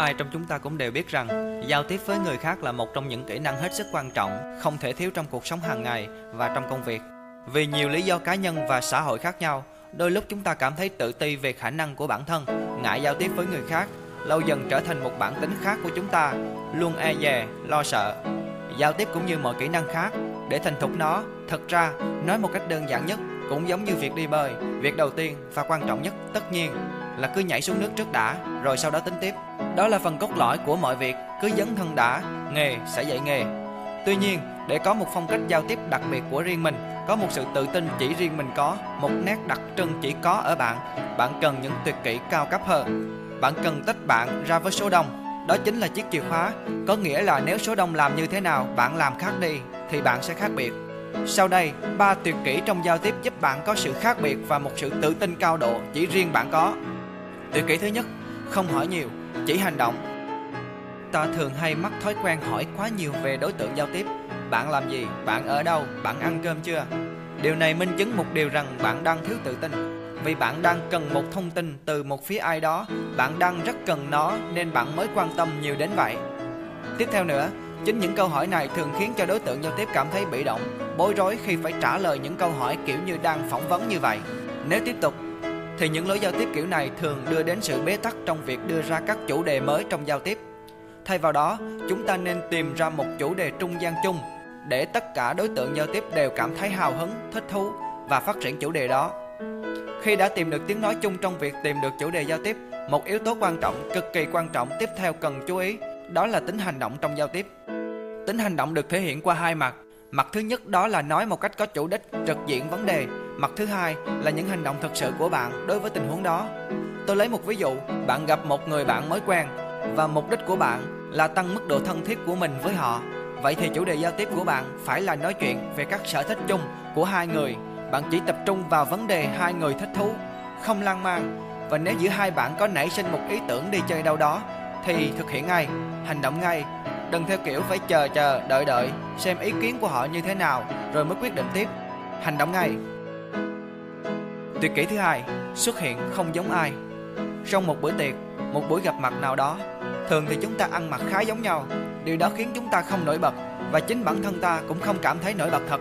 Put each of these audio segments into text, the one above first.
ai trong chúng ta cũng đều biết rằng giao tiếp với người khác là một trong những kỹ năng hết sức quan trọng, không thể thiếu trong cuộc sống hàng ngày và trong công việc. Vì nhiều lý do cá nhân và xã hội khác nhau, đôi lúc chúng ta cảm thấy tự ti về khả năng của bản thân, ngại giao tiếp với người khác, lâu dần trở thành một bản tính khác của chúng ta, luôn e dè, lo sợ. Giao tiếp cũng như mọi kỹ năng khác, để thành thục nó, thật ra nói một cách đơn giản nhất cũng giống như việc đi bơi, việc đầu tiên và quan trọng nhất tất nhiên là cứ nhảy xuống nước trước đã, rồi sau đó tính tiếp. Đó là phần cốt lõi của mọi việc, cứ dấn thân đã, nghề sẽ dạy nghề. Tuy nhiên, để có một phong cách giao tiếp đặc biệt của riêng mình, có một sự tự tin chỉ riêng mình có, một nét đặc trưng chỉ có ở bạn, bạn cần những tuyệt kỹ cao cấp hơn. Bạn cần tách bạn ra với số đông. Đó chính là chiếc chìa khóa, có nghĩa là nếu số đông làm như thế nào, bạn làm khác đi thì bạn sẽ khác biệt. Sau đây, ba tuyệt kỹ trong giao tiếp giúp bạn có sự khác biệt và một sự tự tin cao độ chỉ riêng bạn có. Từ kỹ thứ nhất, không hỏi nhiều, chỉ hành động. Ta thường hay mắc thói quen hỏi quá nhiều về đối tượng giao tiếp. Bạn làm gì? Bạn ở đâu? Bạn ăn cơm chưa? Điều này minh chứng một điều rằng bạn đang thiếu tự tin. Vì bạn đang cần một thông tin từ một phía ai đó, bạn đang rất cần nó nên bạn mới quan tâm nhiều đến vậy. Tiếp theo nữa, chính những câu hỏi này thường khiến cho đối tượng giao tiếp cảm thấy bị động, bối rối khi phải trả lời những câu hỏi kiểu như đang phỏng vấn như vậy. Nếu tiếp tục thì những lối giao tiếp kiểu này thường đưa đến sự bế tắc trong việc đưa ra các chủ đề mới trong giao tiếp. Thay vào đó, chúng ta nên tìm ra một chủ đề trung gian chung để tất cả đối tượng giao tiếp đều cảm thấy hào hứng, thích thú và phát triển chủ đề đó. Khi đã tìm được tiếng nói chung trong việc tìm được chủ đề giao tiếp, một yếu tố quan trọng, cực kỳ quan trọng tiếp theo cần chú ý, đó là tính hành động trong giao tiếp. Tính hành động được thể hiện qua hai mặt. Mặt thứ nhất đó là nói một cách có chủ đích, trực diện vấn đề Mặt thứ hai là những hành động thực sự của bạn đối với tình huống đó. Tôi lấy một ví dụ, bạn gặp một người bạn mới quen và mục đích của bạn là tăng mức độ thân thiết của mình với họ. Vậy thì chủ đề giao tiếp của bạn phải là nói chuyện về các sở thích chung của hai người. Bạn chỉ tập trung vào vấn đề hai người thích thú, không lan man. Và nếu giữa hai bạn có nảy sinh một ý tưởng đi chơi đâu đó thì thực hiện ngay, hành động ngay. Đừng theo kiểu phải chờ chờ, đợi đợi, xem ý kiến của họ như thế nào rồi mới quyết định tiếp. Hành động ngay. Tuyệt kỹ thứ hai, xuất hiện không giống ai. Trong một bữa tiệc, một buổi gặp mặt nào đó, thường thì chúng ta ăn mặc khá giống nhau. Điều đó khiến chúng ta không nổi bật và chính bản thân ta cũng không cảm thấy nổi bật thật.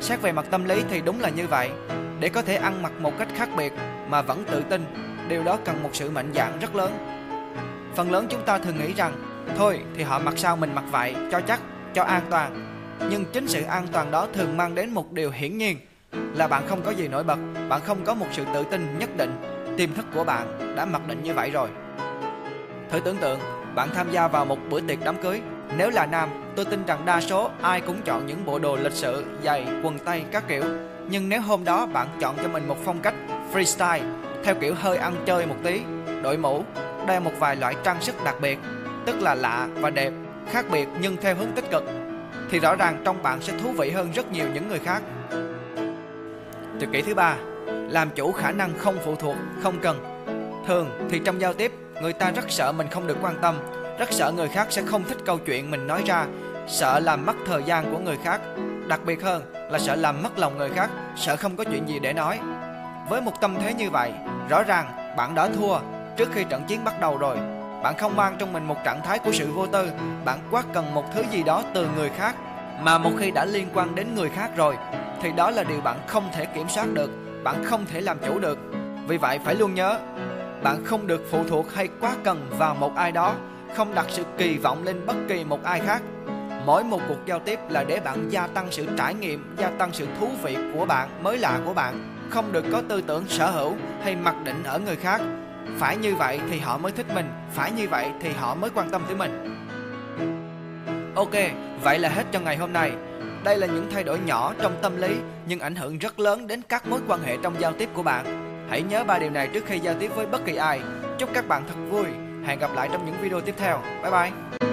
Xét về mặt tâm lý thì đúng là như vậy. Để có thể ăn mặc một cách khác biệt mà vẫn tự tin, điều đó cần một sự mạnh dạn rất lớn. Phần lớn chúng ta thường nghĩ rằng, thôi thì họ mặc sao mình mặc vậy, cho chắc, cho an toàn. Nhưng chính sự an toàn đó thường mang đến một điều hiển nhiên là bạn không có gì nổi bật, bạn không có một sự tự tin nhất định, tiềm thức của bạn đã mặc định như vậy rồi. Thử tưởng tượng, bạn tham gia vào một bữa tiệc đám cưới. Nếu là nam, tôi tin rằng đa số ai cũng chọn những bộ đồ lịch sự, giày, quần tây các kiểu. Nhưng nếu hôm đó bạn chọn cho mình một phong cách freestyle, theo kiểu hơi ăn chơi một tí, đội mũ, đeo một vài loại trang sức đặc biệt, tức là lạ và đẹp, khác biệt nhưng theo hướng tích cực, thì rõ ràng trong bạn sẽ thú vị hơn rất nhiều những người khác. Tuyệt kỹ thứ ba, làm chủ khả năng không phụ thuộc, không cần. Thường thì trong giao tiếp, người ta rất sợ mình không được quan tâm, rất sợ người khác sẽ không thích câu chuyện mình nói ra, sợ làm mất thời gian của người khác, đặc biệt hơn là sợ làm mất lòng người khác, sợ không có chuyện gì để nói. Với một tâm thế như vậy, rõ ràng bạn đã thua trước khi trận chiến bắt đầu rồi. Bạn không mang trong mình một trạng thái của sự vô tư, bạn quá cần một thứ gì đó từ người khác mà một khi đã liên quan đến người khác rồi thì đó là điều bạn không thể kiểm soát được, bạn không thể làm chủ được. Vì vậy phải luôn nhớ, bạn không được phụ thuộc hay quá cần vào một ai đó, không đặt sự kỳ vọng lên bất kỳ một ai khác. Mỗi một cuộc giao tiếp là để bạn gia tăng sự trải nghiệm, gia tăng sự thú vị của bạn, mới lạ của bạn. Không được có tư tưởng sở hữu hay mặc định ở người khác. Phải như vậy thì họ mới thích mình, phải như vậy thì họ mới quan tâm tới mình. Ok, vậy là hết cho ngày hôm nay. Đây là những thay đổi nhỏ trong tâm lý nhưng ảnh hưởng rất lớn đến các mối quan hệ trong giao tiếp của bạn. Hãy nhớ ba điều này trước khi giao tiếp với bất kỳ ai. Chúc các bạn thật vui. Hẹn gặp lại trong những video tiếp theo. Bye bye.